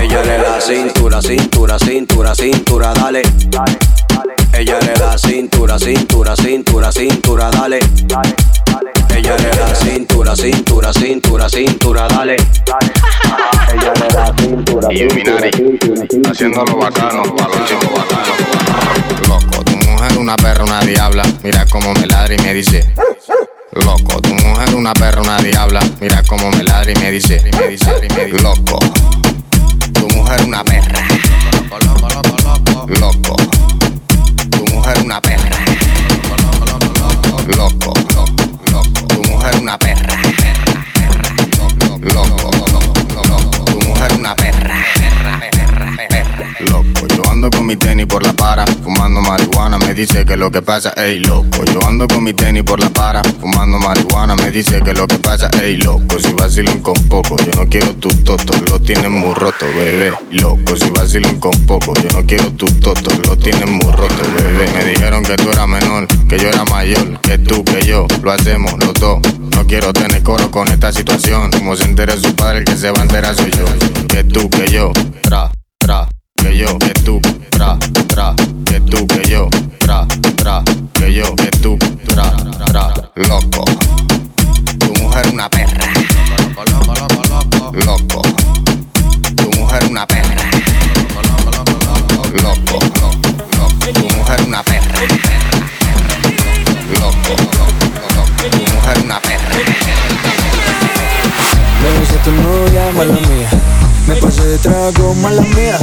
Ella le da cintura, cintura, cintura, cintura, dale. dale, dale. Ella le da cintura, cintura, cintura, cintura, dale. dale Ella le da cintura, cintura, cintura, cintura, dale haciéndolo bacano, para los chicos bacanos. Loco, tu mujer una perra, una diabla, mira cómo me ladra y me dice. Loco, tu mujer una perra, una diabla, mira cómo me ladra y me dice, y me dice, y me dice. Loco, tu mujer una perra. Loco, tu mujer una perra. Loco, loco, loco, tu mujer una perra. Loco, loco, loco, tu mujer una perra nena. Loco, yo ando con mi tenis por la para, fumando marihuana, me dice que lo que pasa, ey loco. Yo ando con mi tenis por la para, fumando marihuana, me dice que lo que pasa, ey loco. Si vacilan con poco, yo no quiero tu toto, lo tienen muy roto, bebé. Loco, si vacilan con poco, yo no quiero tu toto, lo tienen muy roto, bebé. Me dijeron que tú eras menor, que yo era mayor, que tú, que yo, lo hacemos los dos. No quiero tener coro con esta situación, como se entera su padre, el que se va a enterar soy yo. Que tú, que yo, tra, tra que yo, que tú, tra, tra, que tú, que yo, tra, tra, que yo, que tú, tra, tra, loco. Tu mujer una perra. Loco. Tu mujer una perra. Loco. Tu mujer una perra. Loco. Tu mujer una perra. Me dice tu novia, mala mía. Me pasé de trago, mala mía.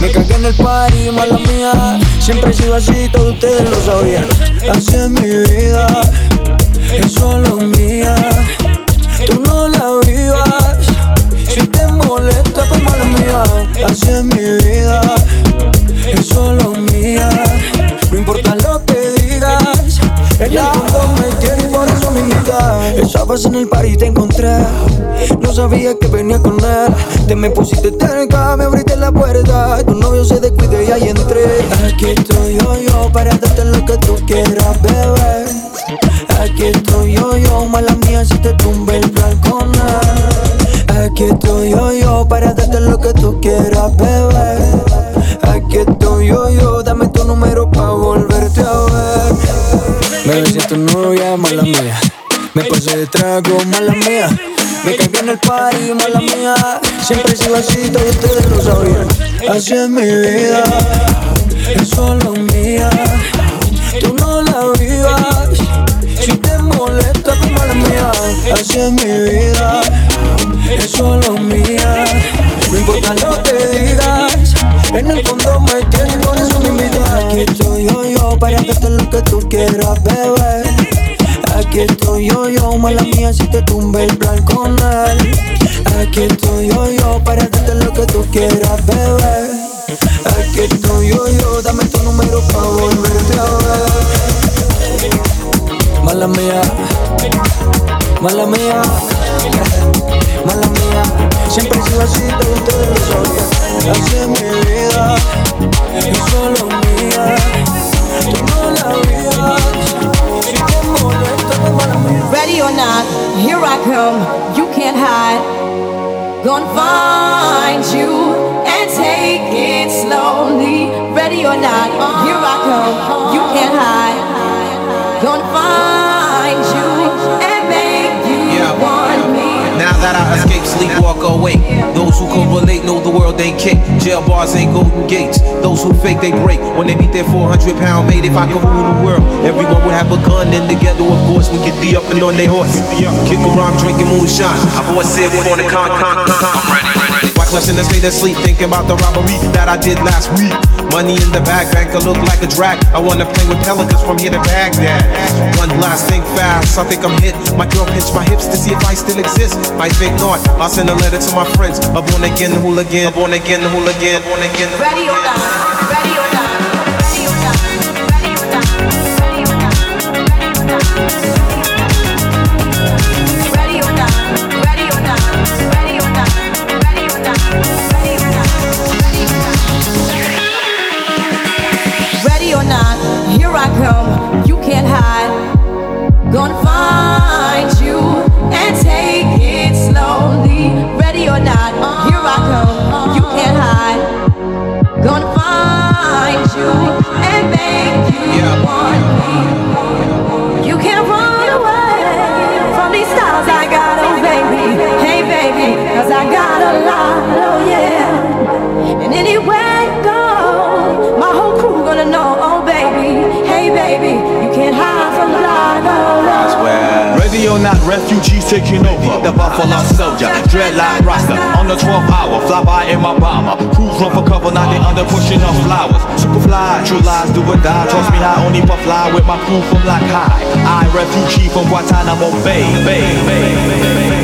Me cagué en el party, mala mía. Siempre he sido así, todos ustedes lo sabían. Así es mi vida, es solo mía. Tú no la vivas. Si te molesta, pues mala mía. Así es mi vida, es solo mía. No importa lo que digas, fondo me tienes por eso. Estabas en el party y te encontré. No sabía que venía con él. Te me pusiste cerca, me abriste la puerta. Tu novio se descuide y ahí entré. Aquí estoy yo, yo, para darte lo que tú quieras, bebé. Aquí estoy yo, yo, mala mía, si te tumbe el él. Aquí estoy yo, yo, para darte lo que tú quieras, bebé. Aquí estoy yo, yo, dame tu número pa' volverte a ver. Bebé, si tu novia, mala mía. Me pasé de trago, mala mía. Me cagué en el party, mala mía. Siempre sigo así, todos ustedes lo sabían. Así es mi vida, es solo mía. Tú no la vivas. Si te molesta, pues mala mía. Así es mi vida, es solo mía. No importa lo que digas. En el fondo me tienes, por eso me invitas. Aquí estoy yo, yo, para darte lo que tú quieras, bebé. Aquí estoy yo, yo, mala mía, si te tumbe el plan con él. Aquí estoy yo, yo, para darte lo que tú quieras, bebé. Aquí estoy yo, yo, dame tu número pa' volverte a ver. Mala mía, mala mía, mala mía. Siempre he así, ustedes lo sabían. Así es mi vida, es solo mía. Tú no la vivas. Si te molesta, mala mía. Ready or not, here I come. You can't hide. Gonna find you and take it slowly. Ready or not, here I come. You can't hide. Gonna find you That I escape, sleep, walk awake. Those who can relate know the world ain't kick. Jail bars ain't golden gates. Those who fake, they break. When they beat their 400 pound mate, if I could rule the world, everyone would have a gun. And together, of course, we get the up and on their horse. Kick around, drinking moonshine. I bought said we on the con, con, con. I'm ready, ready. Why question and state asleep, thinking about the robbery that I did last week. Money in the back, banker look like a drag. I wanna play with pelicans from here to Baghdad. One last thing fast, I think I'm hit. My girl pinch my hips to see if I still exist. I think not. I'll send a letter to my friends. A born again hooligan, a born again hooligan, born again. Ready or not, ready or not, ready or not, ready or not, ready or not. not refugees taking over. The Buffalo Soldier, dreadlock roster. On the 12th hour, fly by in my bomber. Crews run for cover, now they under pushing up flowers. Superfly, true lies, do or die. Trust me I only but fly with my crew from like high. I refugee from Guantanamo Bay. Bay, Bay, Bay, Bay.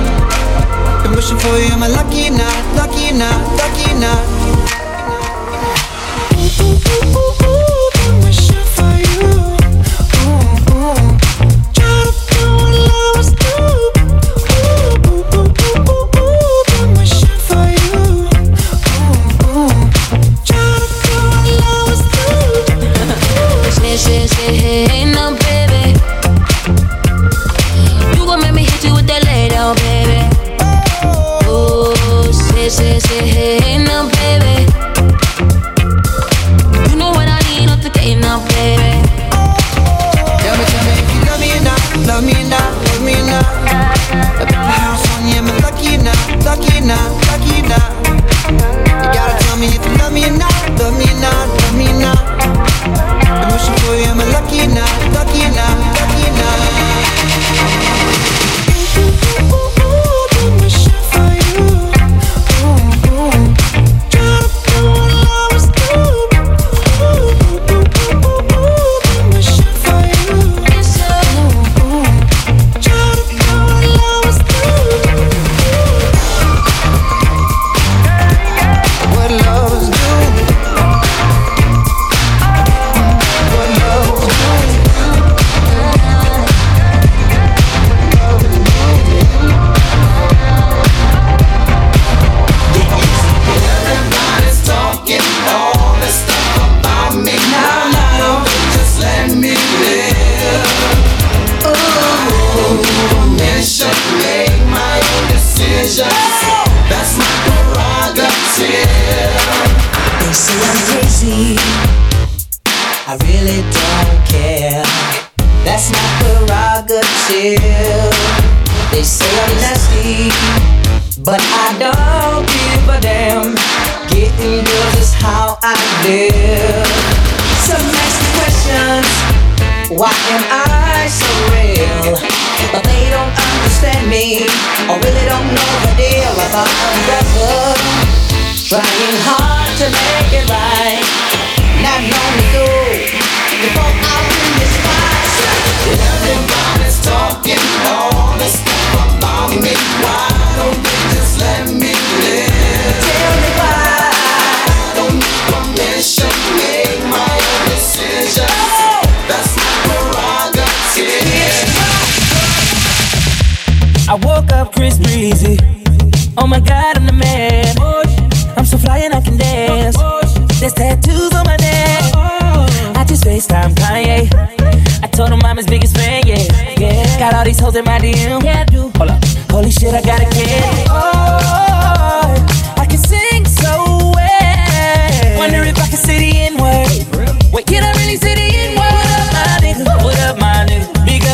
Been wishing for you, am I lucky enough, lucky enough, lucky? Ooh,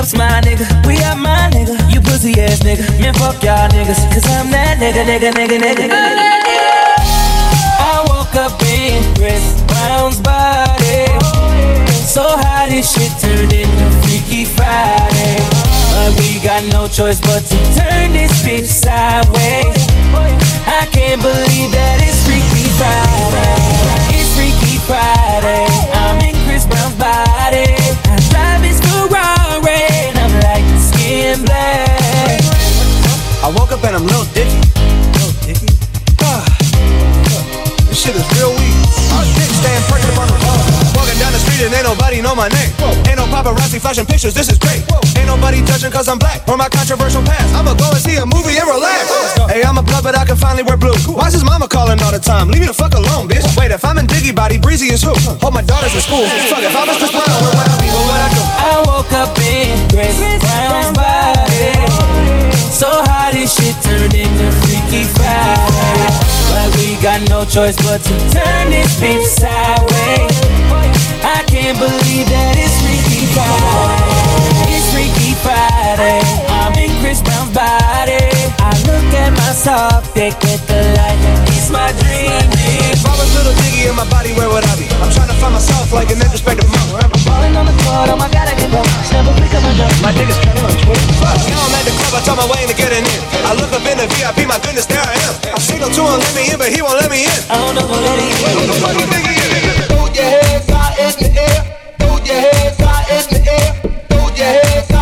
nigga, we are my nigga, you pussy ass nigga, Men fuck y'all niggas. Cause I'm that nigga. Nigga, nigga, nigga, nigga. I woke up in Chris Brown's body. So how this shit turned into Freaky Friday. But we got no choice but to turn this bitch sideways. I can't believe that it's Freaky Friday. It's Freaky Friday. I'm in Chris Brown's body. I drive his Ferrari in black. I woke up and I'm Lil Dicky. Lil Dicky? This shit is real weak. On the my name. Ain't no paparazzi flashing pictures, this is great. Ain't nobody judging cause I'm black or my controversial past. I'ma go and see a movie and relax. Hey, I'm a blood, but I can finally wear blue. Why's his mama calling all the time? Leave me the fuck alone, bitch. Wait, if I'm in Dicky Body, Breezy is who? Hold my daughter's in school. Fuck, if I was Chris Brown, where would I be? Where would I go? I woke up in Chris Brown's body. So how this shit turned into Freaky Friday. But we got no choice but to turn this bitch sideways. I can't believe that it's Freaky Friday. It's Freaky Friday. I'm in Chris Brown's body. Look at my soft dick with the light. It's my dream. If I was little Dicky in my body, where would I be? I'm trying to find myself like an introspective monk. I'm falling on the court, oh my god, I can go. Never pick up my dog. My niggas trending on Twitter. Fuck, now I'm at the club, I told my way to getting in. I look up in the VIP, my goodness, there I am. I signal to him, let me in, but he won't let me in. I don't know what it is. Who the fuck you think he is? Throw your hands high in the air. Throw your hands high in the air. Throw your hands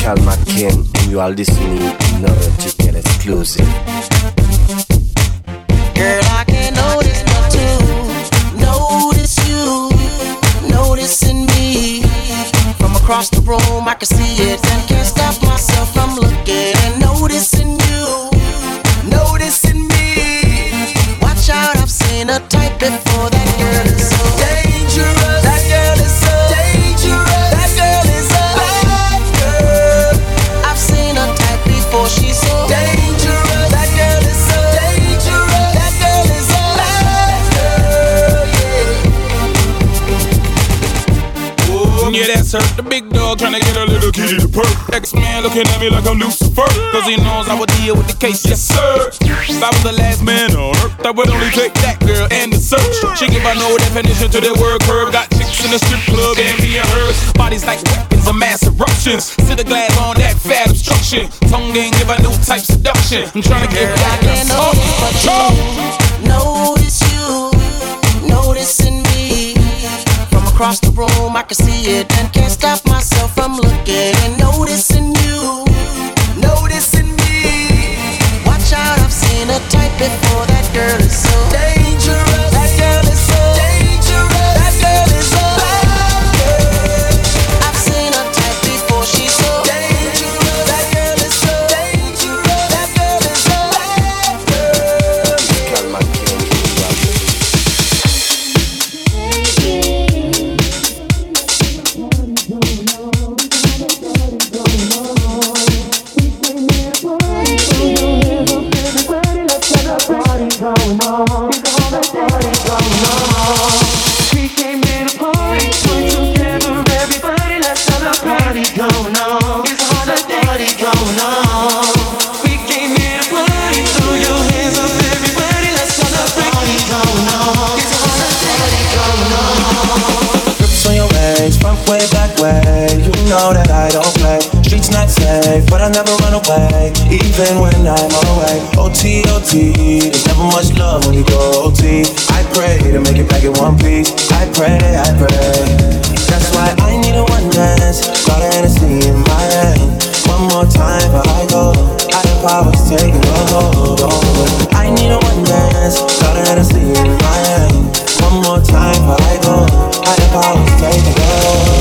Calma Ken, and you are listening to another chicken exclusive. Girl, I can't notice but to notice you, noticing me. From across the room, I can see it and can't Yeah. Yeah, that's her. The big dog trying to get a little kitty to perk. X-Man looking at me like I'm Lucifer. Cause he knows I would deal with the case, yes sir. If I was the last man on earth, I would only take that girl and the search. She give a no definition to the word curve. Got chicks in the strip club and me and hers. Bodies like weapons of mass eruptions. Sit the glass on that fat obstruction. Tongue ain't give a new type seduction. I'm trying to get I back can't notice but you notice you noticing across the room. I can see it and can't stop myself from looking and noticing you, noticing me. Watch out, I've seen a type before. That girl is so dangerous. Know that I don't play. Streets not safe, but I never run away, even when I'm away. OT, OT, there's never much love when you go OT. I pray to make it back in one piece. I pray, I pray. That's why I need a one dance. Got a Hennessy in my hand. One more time before I go. I have powers taking a hold. I need a one dance. Got a Hennessy in my hand. One more time before I go. I have powers taking a hold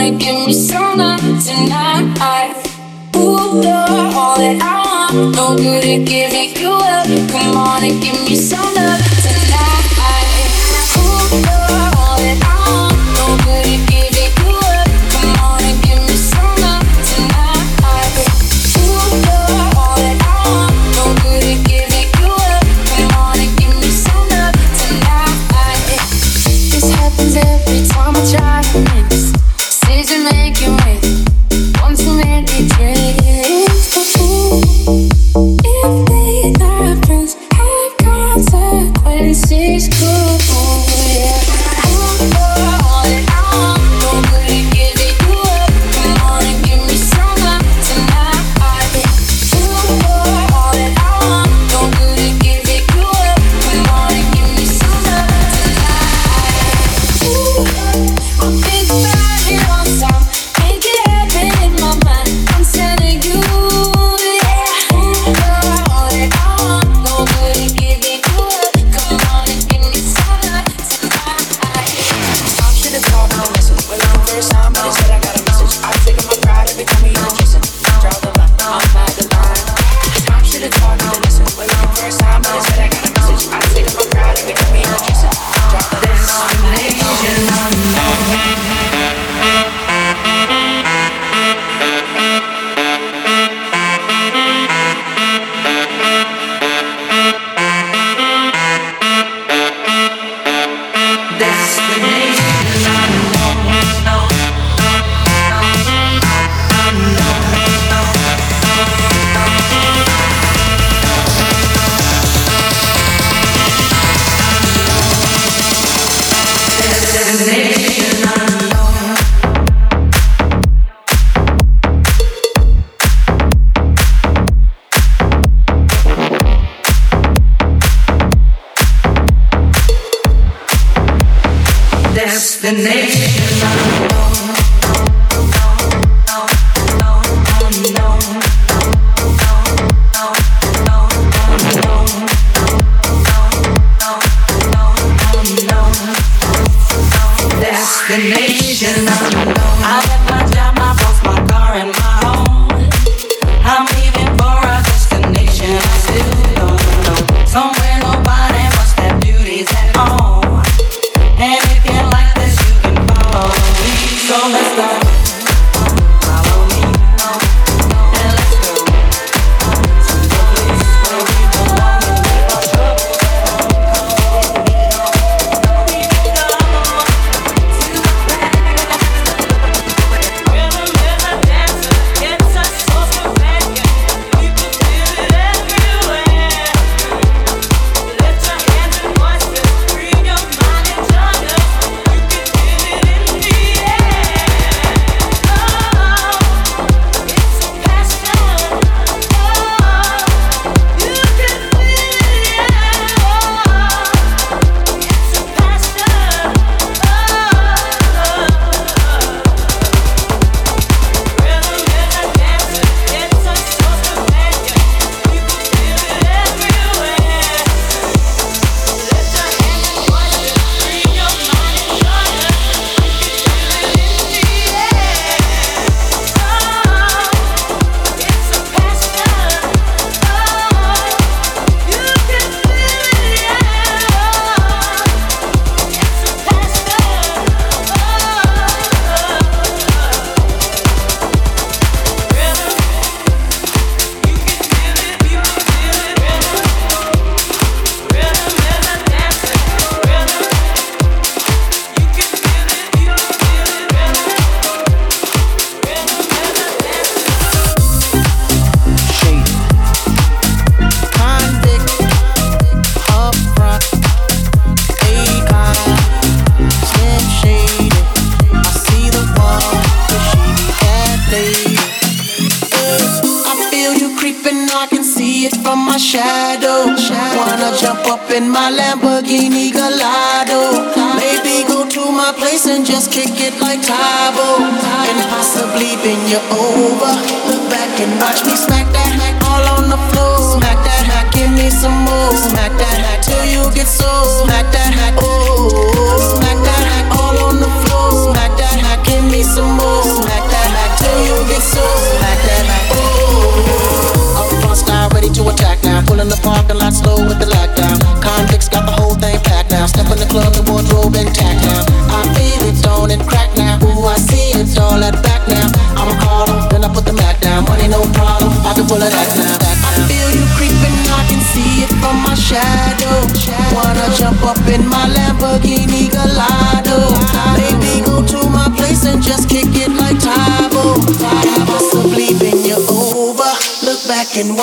wanna give me some love tonight. Ooh, you're all that I want. No good at giving you up. Come on and give me some love.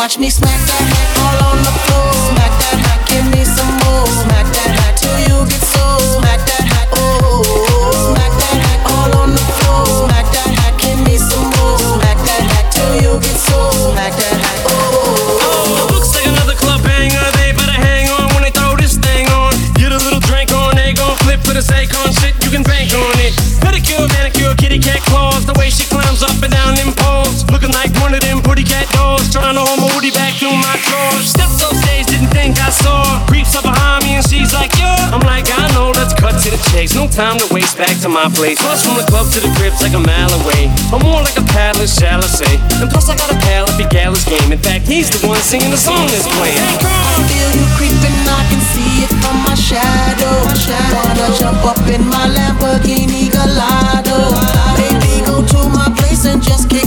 Watch me smack that hat all on the floor. Smack that hat, give me some more. Smack that hat till you get so. Smack that hat, oh. Smack that hat all on the floor. Smack that hat, give me some more. Smack that hat till you get so. Smack that hat, oh. Looks like another club banger. They better hang on when they throw this thing on. Get a little drink on, they gon' flip for the Akon shit. You can bank on it. Pedicure, manicure, kitty cat. Trying to hold my woody back through my drawers. Steps on stage, didn't think I saw. Creeps up behind me and she's like, yeah. I'm like, I know. Let's cut to the chase. No time to waste. Back to my place. Plus from the club to the crib's like a mile away. I'm more like a paddler, shall I say? And plus I got a pal he Gallus game. In fact, he's the one singing the song that's playing. I feel you creeping, I can see it from my shadow. Wanna jump up in my Lamborghini Gallardo? Maybe go to my place and just kick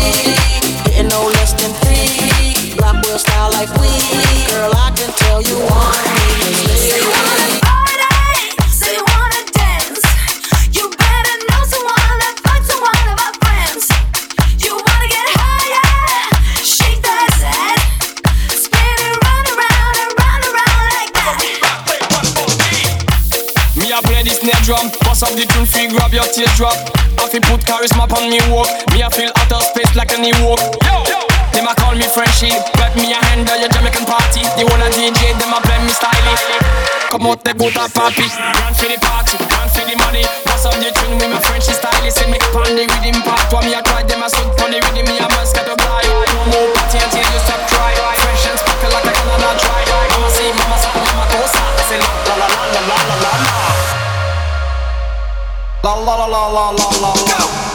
truck. Have put charisma on me walk. Me I feel out of space like a new walk. Yo, yo. Them call me Frenchie, but me hand handle your Jamaican party. The wanna DJ, them I blend me stylish. Come out the gutter, papi. Run for the party, run for the money. Pass up the tune with my Frenchie stylist. And make on the rhythm part. While me I try them, a suck on the rhythm. Me La la la la la la la la.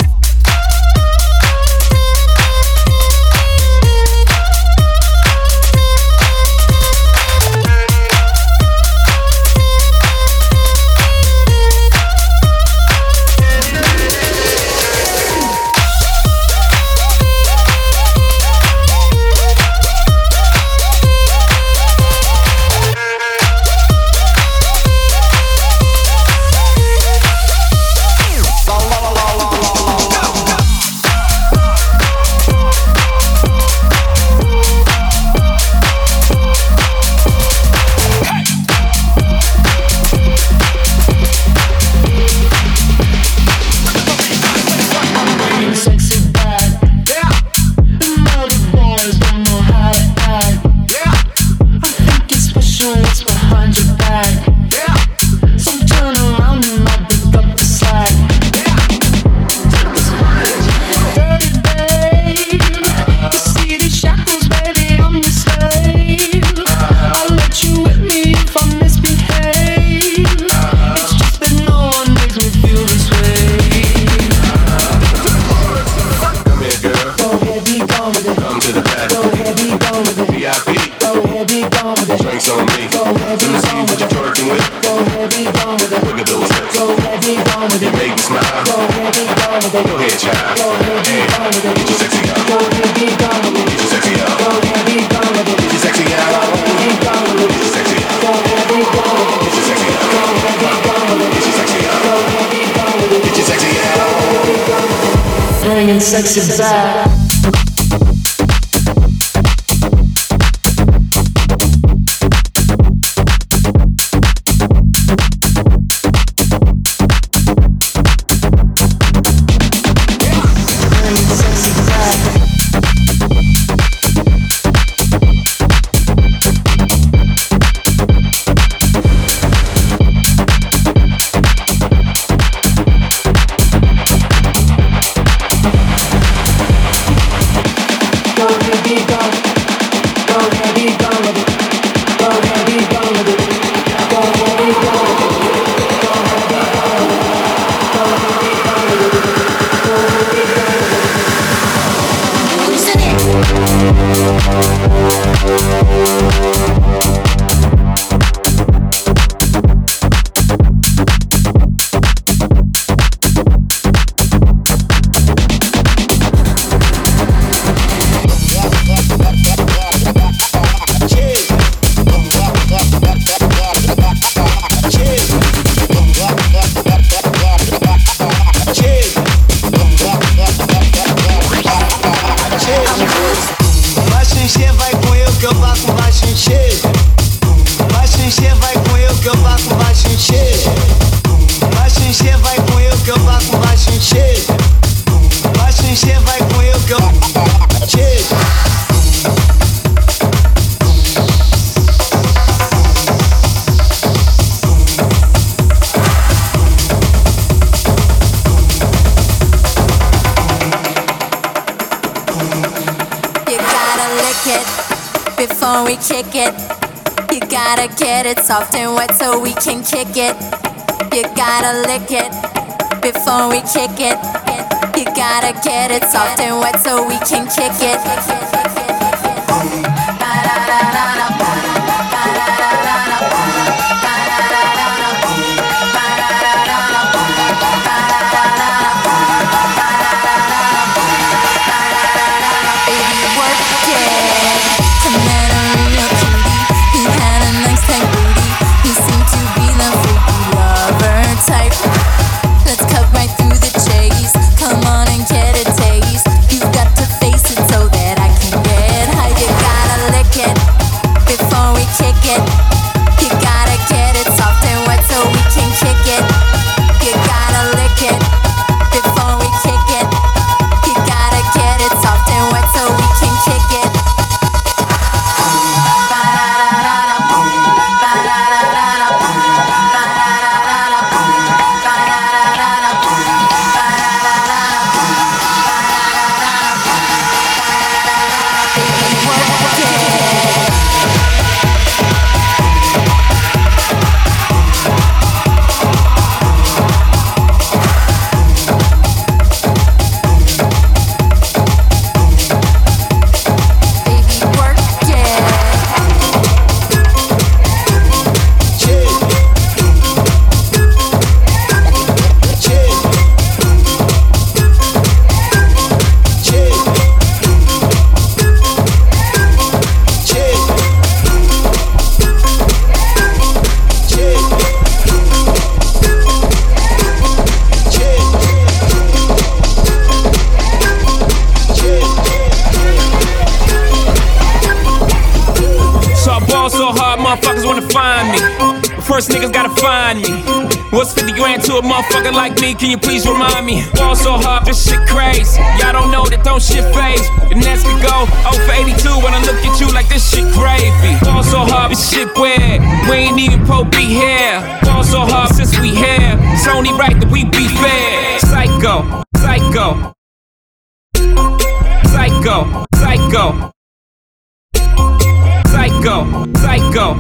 Psycho,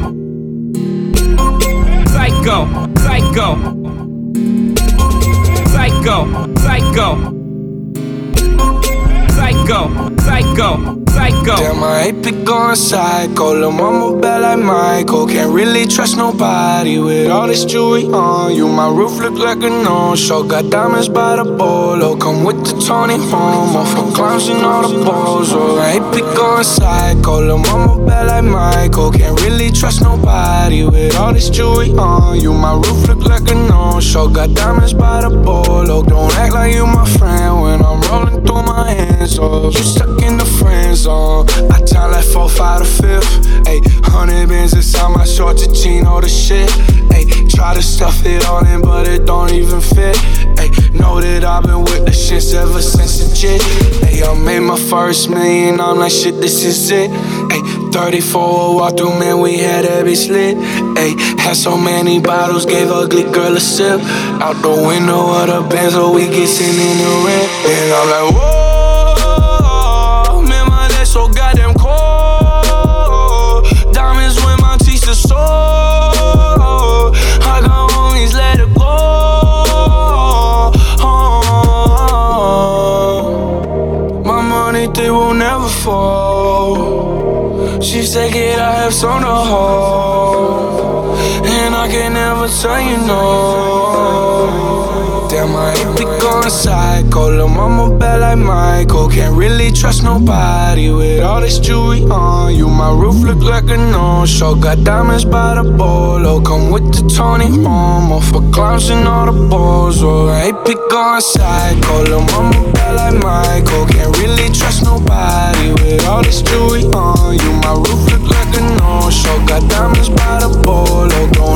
psycho. Psycho, psycho. Psycho, psycho. Psycho, psycho. Damn, my hate be going psycho. Lil' mama bad like Michael. Can't really trust nobody with all this jewelry on you. My roof look like a no-show. Got diamonds by the bolo. Come with the Tony Romo for clowns and all the balls. Oh, I hate be going psycho. Lil' mama bad like Michael. Can't really trust nobody with all this jewelry on you. My roof look like a no-show. Got diamonds by the bolo. Don't act like you my friend when I'm rolling through my hands. Oh, You stuck in the friend zone. I time like four, five to fifth. Ayy, hundred bins inside my short to chino the shit. Ayy, try to stuff it all in, but it don't even fit. Ayy, know that I've been with the shits ever since the jit. Ayy, I made my first million. I'm like, shit, this is it. Ayy, 34 walk through, man, we had every bitch lit. Ayy, had so many bottles, gave ugly girl a sip. Out the window of the Benz, so we get sent in the rent. And I'm like, whoa, I have some hold. And I can never tell you no. Be going psycho. Lil' mama bad like Michael. Can't really trust nobody with all this jewelry on you. My roof look like a no-show. Got diamonds by the bolo. Come with the Tony Romo for clowns and all the balls. Ain't be going psycho. Lil' mama bad like Michael. Can't really trust nobody with all this jewelry on you. My roof look like a no-show. Got diamonds by the bolo. Don't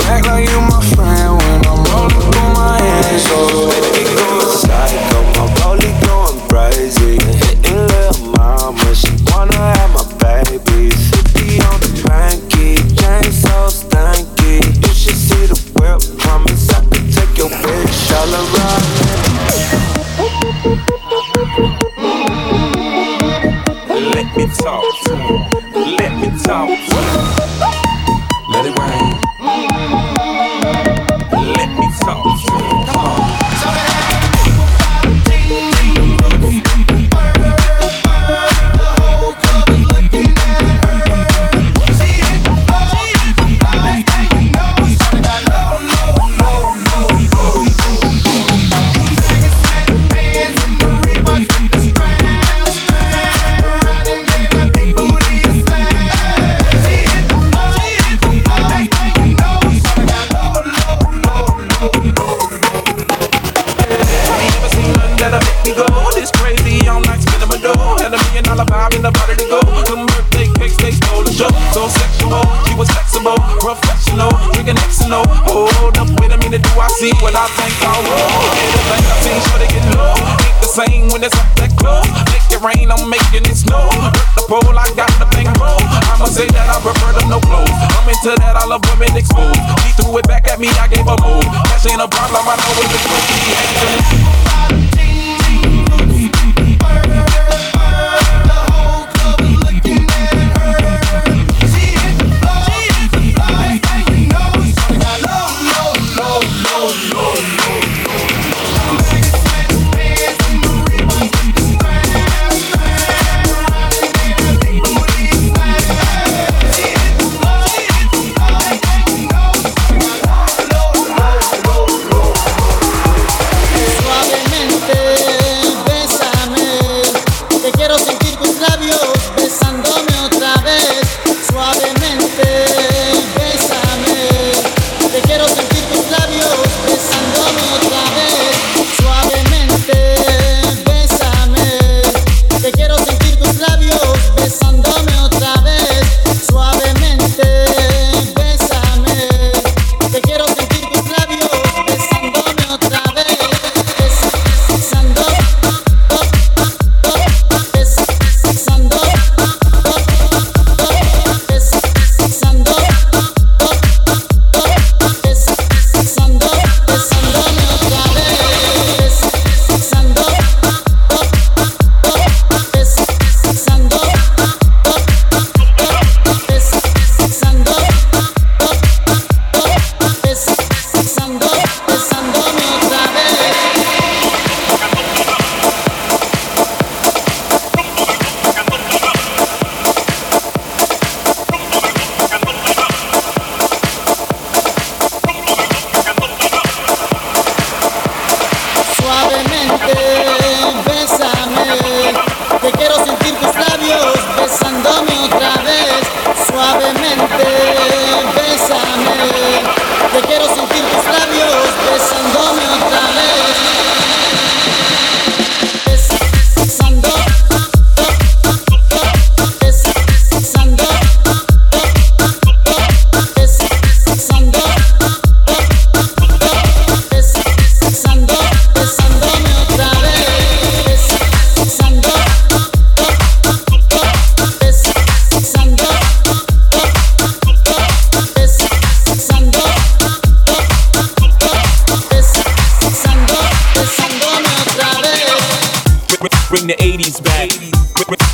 Bring the 80s back.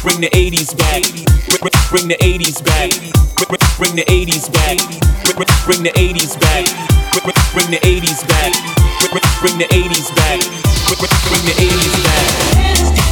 Bring the 80s back. Bring the 80s back. Bring the 80s back. Bring the 80s back. Bring the 80s back. Bring the 80s back. Bring the 80s back.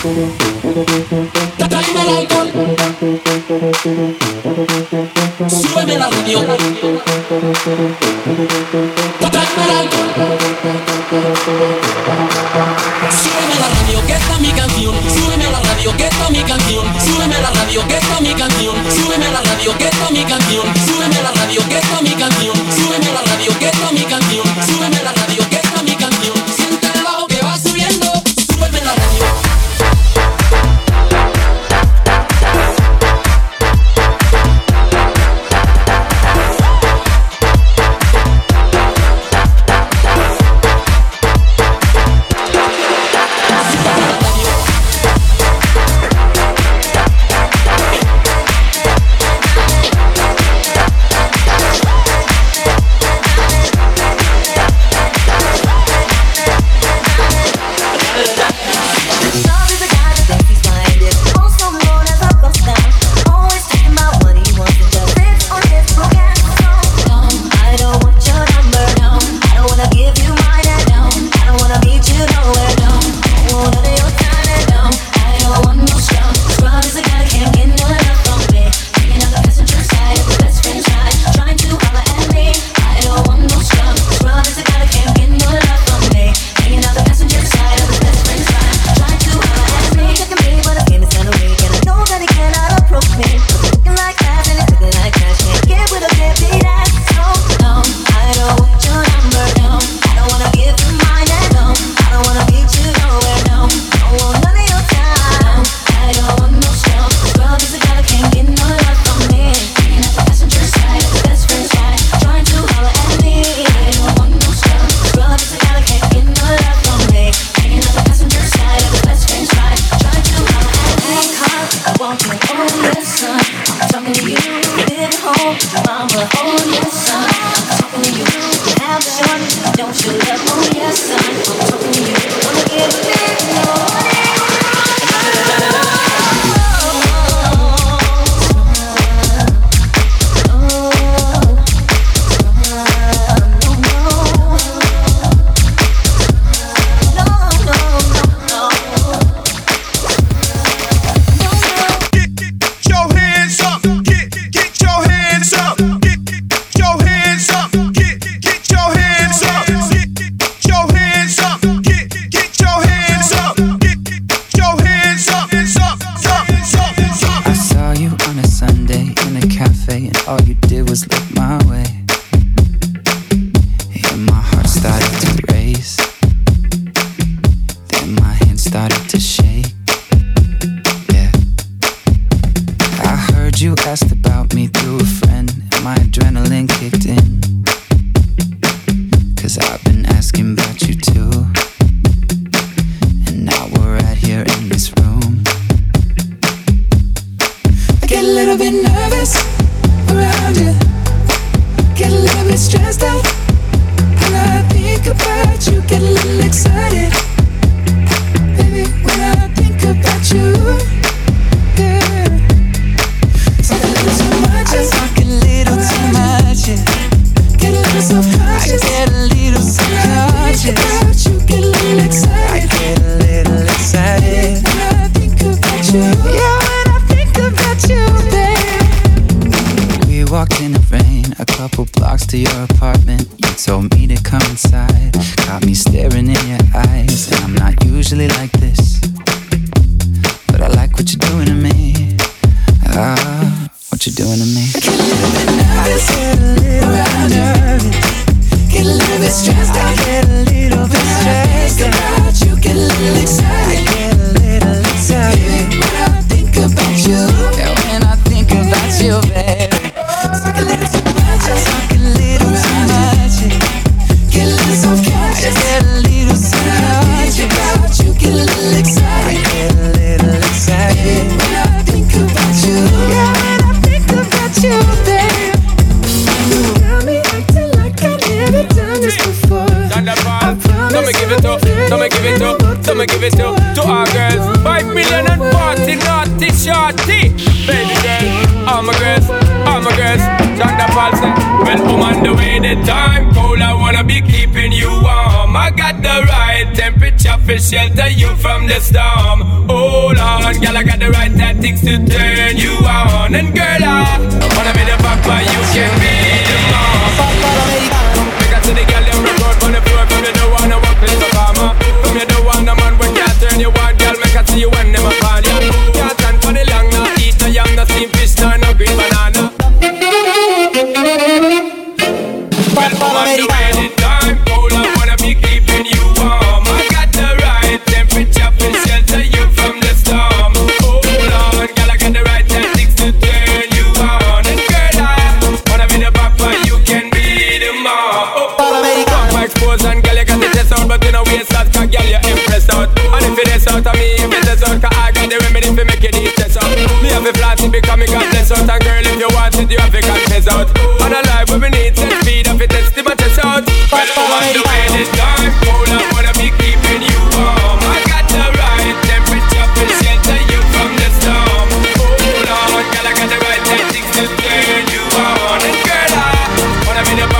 Tráeme el alcohol. Súbeme la radio. Tráeme el alcohol. Súbeme la radio, que esta es mi canción. Súbeme la radio, que esta es mi canción. Súbeme la radio, que esta es mi canción. Súbeme la radio, que esta es mi canción. Súbeme la radio, que esta es mi canción. walking on the sun. I'm talking to you, living mama, talking to you, don't you love me? What you doing to me? Get a little bit nervous, get a little bit nervous. Get a little bit stressed out, get a little bit stressed you. Get a little excited, get a little excited. Baby, when I think about you, when I think about you, baby. A little too much, shorty. Baby girl, all my girls, all my girls. Jack the Paulson. When I'm on the way, the time cold. I wanna be keeping you warm. I got the right temperature for shelter you from the storm. Hold on, girl, I got the right tactics to turn you on. And girl, I wanna be the papa you can be. in the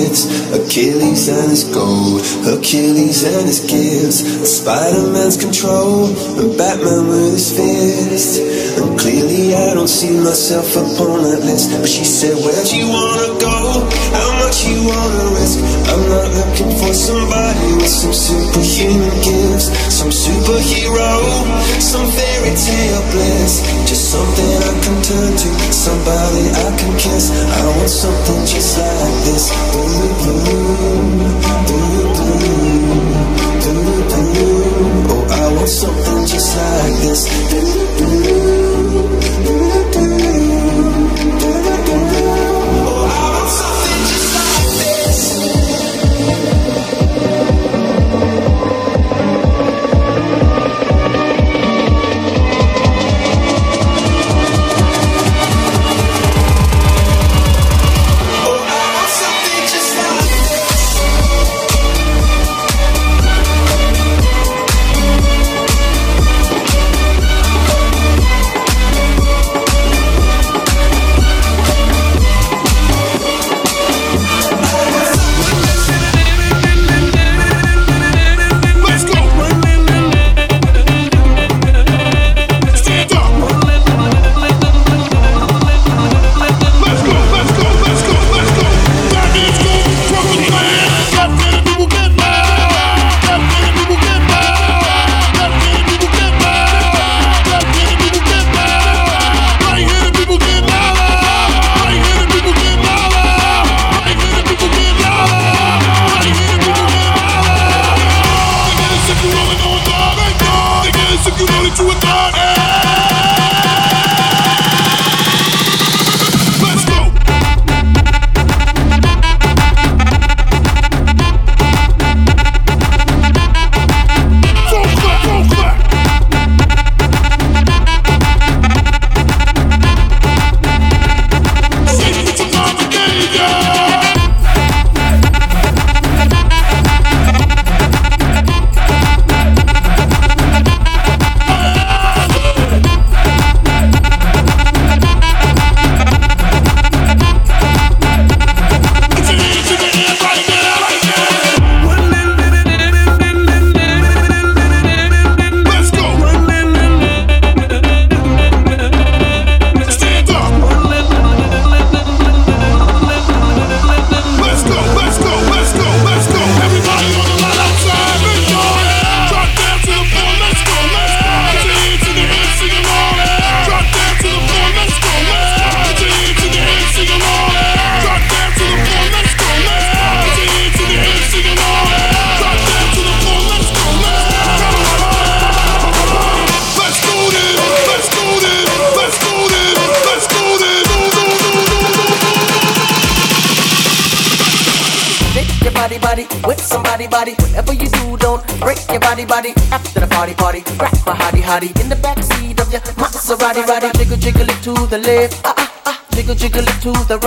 kids, Achilles and his gold, Achilles and his gifts, Spider-Man's control, and Batman with his fist. And clearly I don't see myself upon that list, but she said, where'd you wanna go? How much you wanna risk? not looking for somebody with some superhuman gifts, some superhero, some fairy tale bliss. Just something I can turn to, somebody I can kiss. I want something just like this. Blue, blue, blue, blue, blue, blue. Oh, I want something just like this. Blue, blue.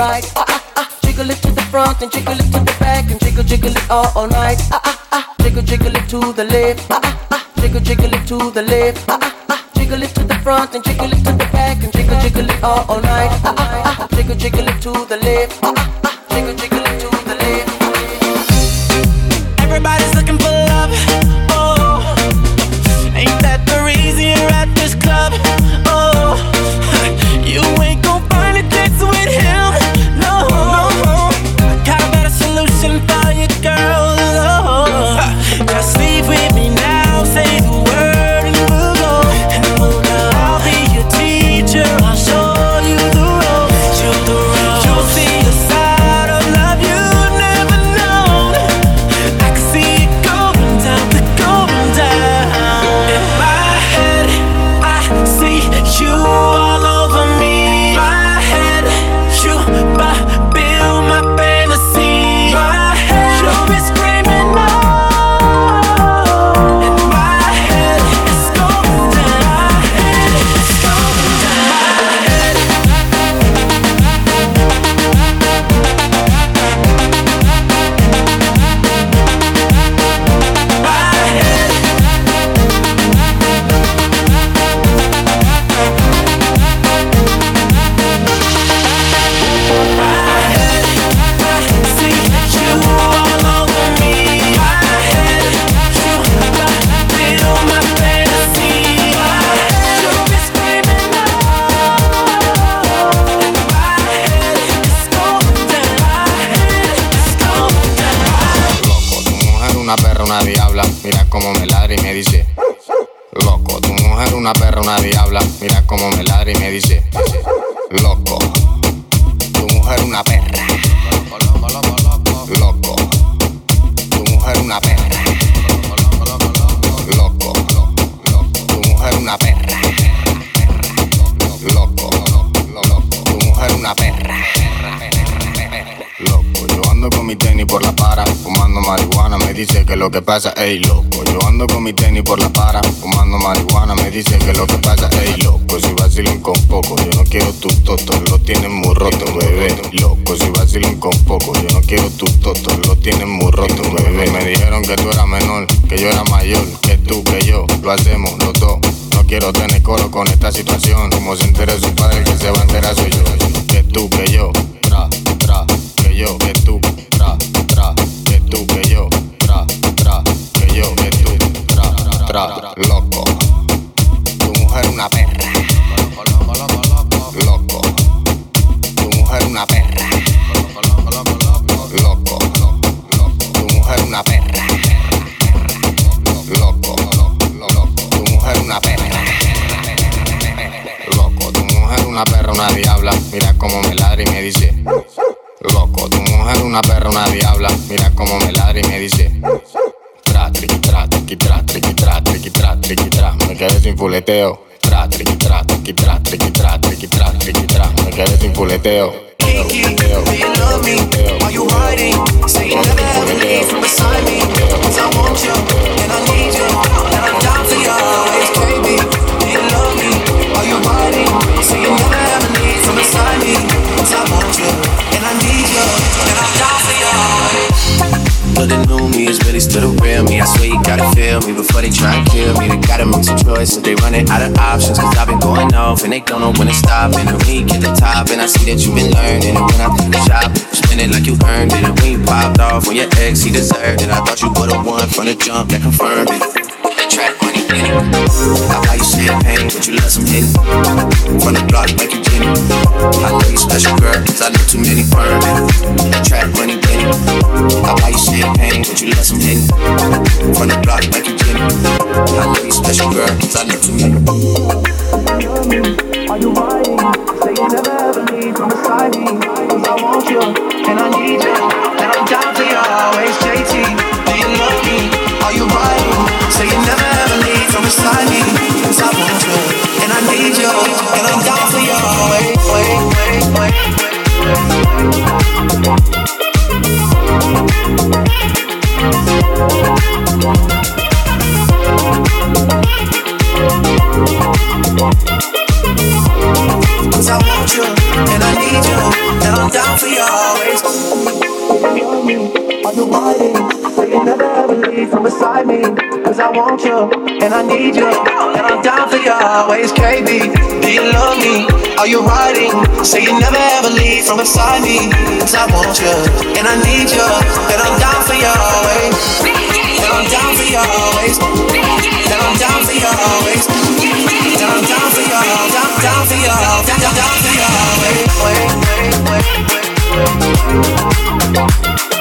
Right, pasa, ey loco. Yo ando con mi tenis por la para, fumando marihuana, me dice que lo que pasa, ey loco. Si vacilan con poco, yo no quiero tus totos, lo tienen muy roto, bebé. Loco, si vacilan con poco, yo no quiero tus totos, lo tienen muy roto, bebé. Me dijeron que tú eras menor, que yo era mayor, que tú, que yo, lo hacemos los dos. No quiero tener coro con esta situación, como se entere su padre, que se va a enterar soy yo. Que tú, que yo, tra, tra, que yo, que tú, loco. Tu mujer una perra. Loco. Tu mujer una perra. Loco. Tu mujer una perra. Loco. Tu mujer una perra. Loco, tu mujer una perra, una diabla. Mira cómo me ladra y me dice. Loco, tu mujer una perra, una diabla. Mira cómo me ladra y me dice. Triqui, tra, triqui, tra, triqui, tra, triqui, tra. Me quedé sin fuleteo. Tra, triqui, tra, triqui, tra, triqui, tra, triqui, tra, triqui, tra. Me quedé sin fuleteo. Do you love me? Are you? Say you never ever leave from beside me. 'Cause I want you, and I need you, and I'm down for you baby. Do you love me? Are you hiding? Say you never But the new me is really still the real me. I swear you gotta feel me before they try and kill me. They gotta make some choices. They running out of options. Cause I've been going off and they don't know when to stop. And when you get the top, and I see that you've been learning. And when I take the shop, spend it like you earned it. And when you popped off on your ex, he deserved it. I thought you would've one from the jump that confirmed it. Track money, Benny. I buy you champagne, but you love some hit. From the block like you Jenny. I know you special girl, cause I know too many burn it. Track money, Benny. I buy you champagne, but you love some hit. From the block like you Jenny. I know you special girl, cause I know too many. Are you hiding? Say you never ever leave from beside me. 'Cause I want you, and I need you, and I'm down for you always, JT. Do you love me? Are you hiding? Say you never ever leave from beside me. 'Cause I want you, and I need you, and I'm down for and I need you, and I'm down for you always, KB. Do you love me? Are you riding? Say you never ever leave from beside me. Cause I want you, and I need you, and I'm down for you always. And I'm down for you always. And I'm down for you always. And I'm down for you, down, down for you, down, down, for you always. Wait, wait, wait, wait. fucking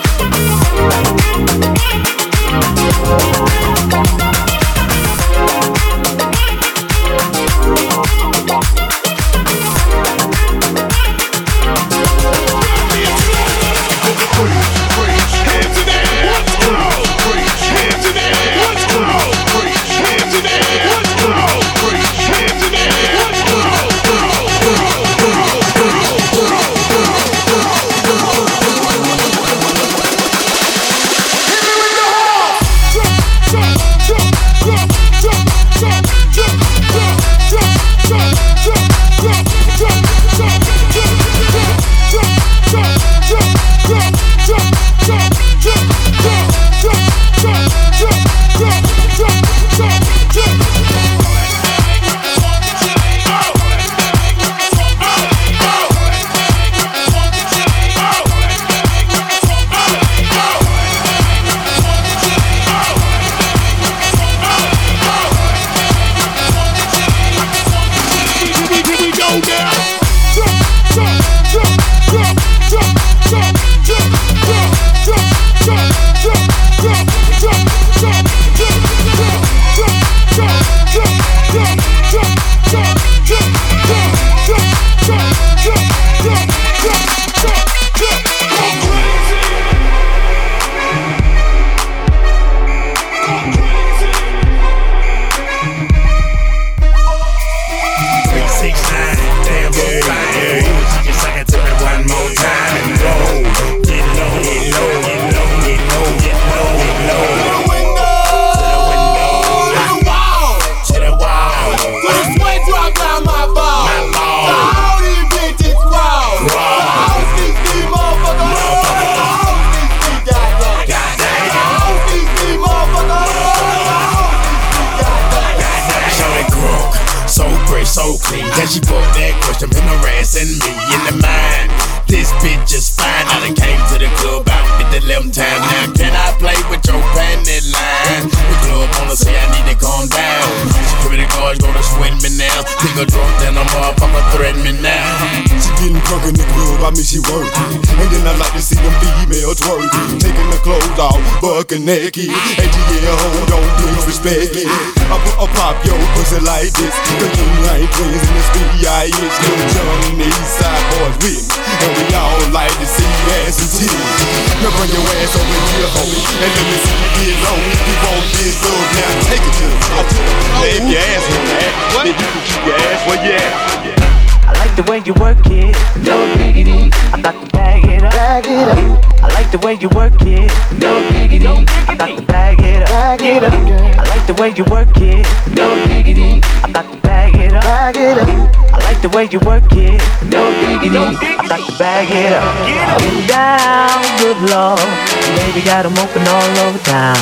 lord. Baby got 'em open all over town.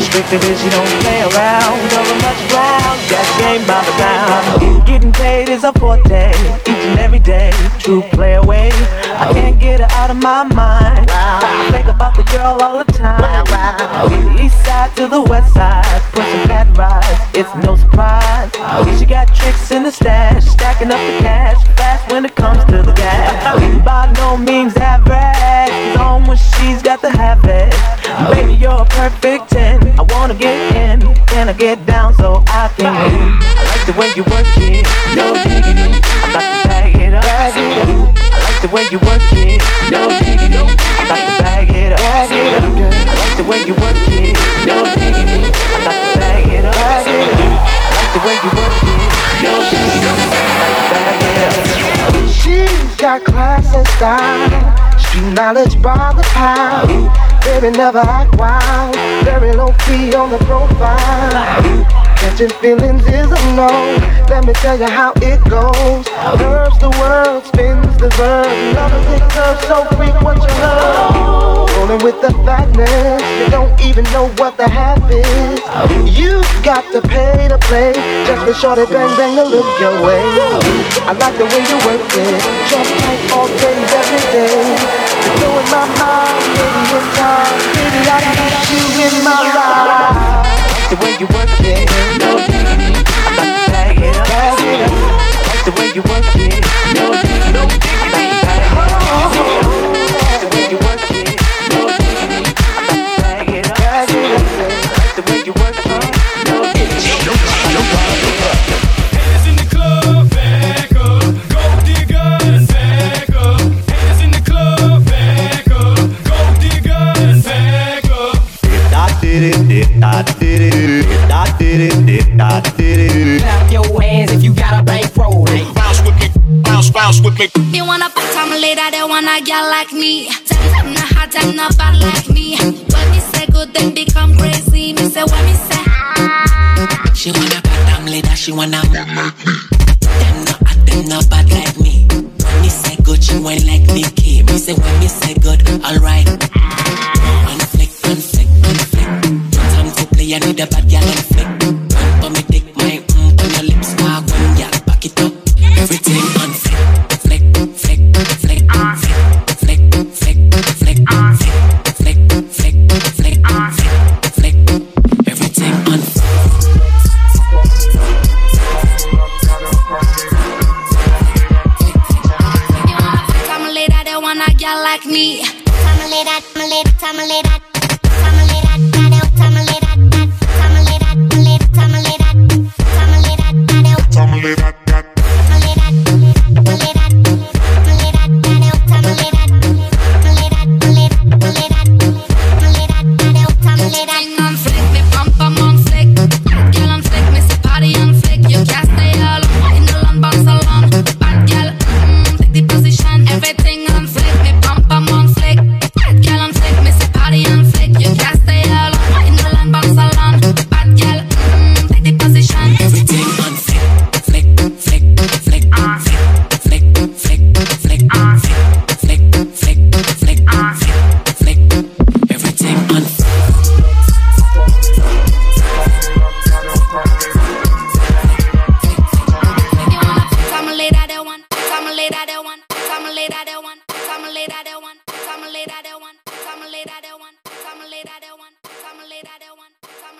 Strictly this, you don't play around. Over much ground, got game by the pound. Getting paid is a forte, each and every day. True play away. I can't get her out of my mind. I think about the girl all the time. From the east side to the west side, pushing fat rides. It's no surprise. She got tricks in the stash, stacking up the cash fast when it comes to the gas. By no means average, it's on when she's got to have it. Baby, you're a perfect 10. I wanna get in, can I get down so I can win? I like the way you work it, no diggity. I got to bag it up. I like the way you work it, no diggity. I got to bag it up. I like the way you work it, no diggity. I got to bag it up. I like the way you work it, no diggity. I got to bag it up. She's got class and style, street knowledge by the pound. Baby never act wild, very low key on the profile. Catching feelings is a no. Let me tell you how it goes. Curves the word, spins the verb. Love is it curves so frequent you love. Rolling with the fatness, you don't even know what the half is. You've got to pay to play just for shorty bang bang to look your way. I like the way you work it, just like all day, every day. My mind, baby, in time. Baby, you in my life. The way you work it, no diggity. I'm about it up, the way you work it, no diggity, no diggity. The way you work it, no diggity. I'm about it up, the way you work it, no diggity, did it, did I did it, did I did it, did I did it. Clap your hands if you got a bankroll. Bounce with me, bounce, bounce with me. You wanna put time later, they wanna get like me. Tell them not hot, them not bad like me. When me say good, then become crazy. Me say when me say. She wanna bottom leader, she wanna Them not hot, them not bad like me When me say good, she went like Nicki Me say when me say good, alright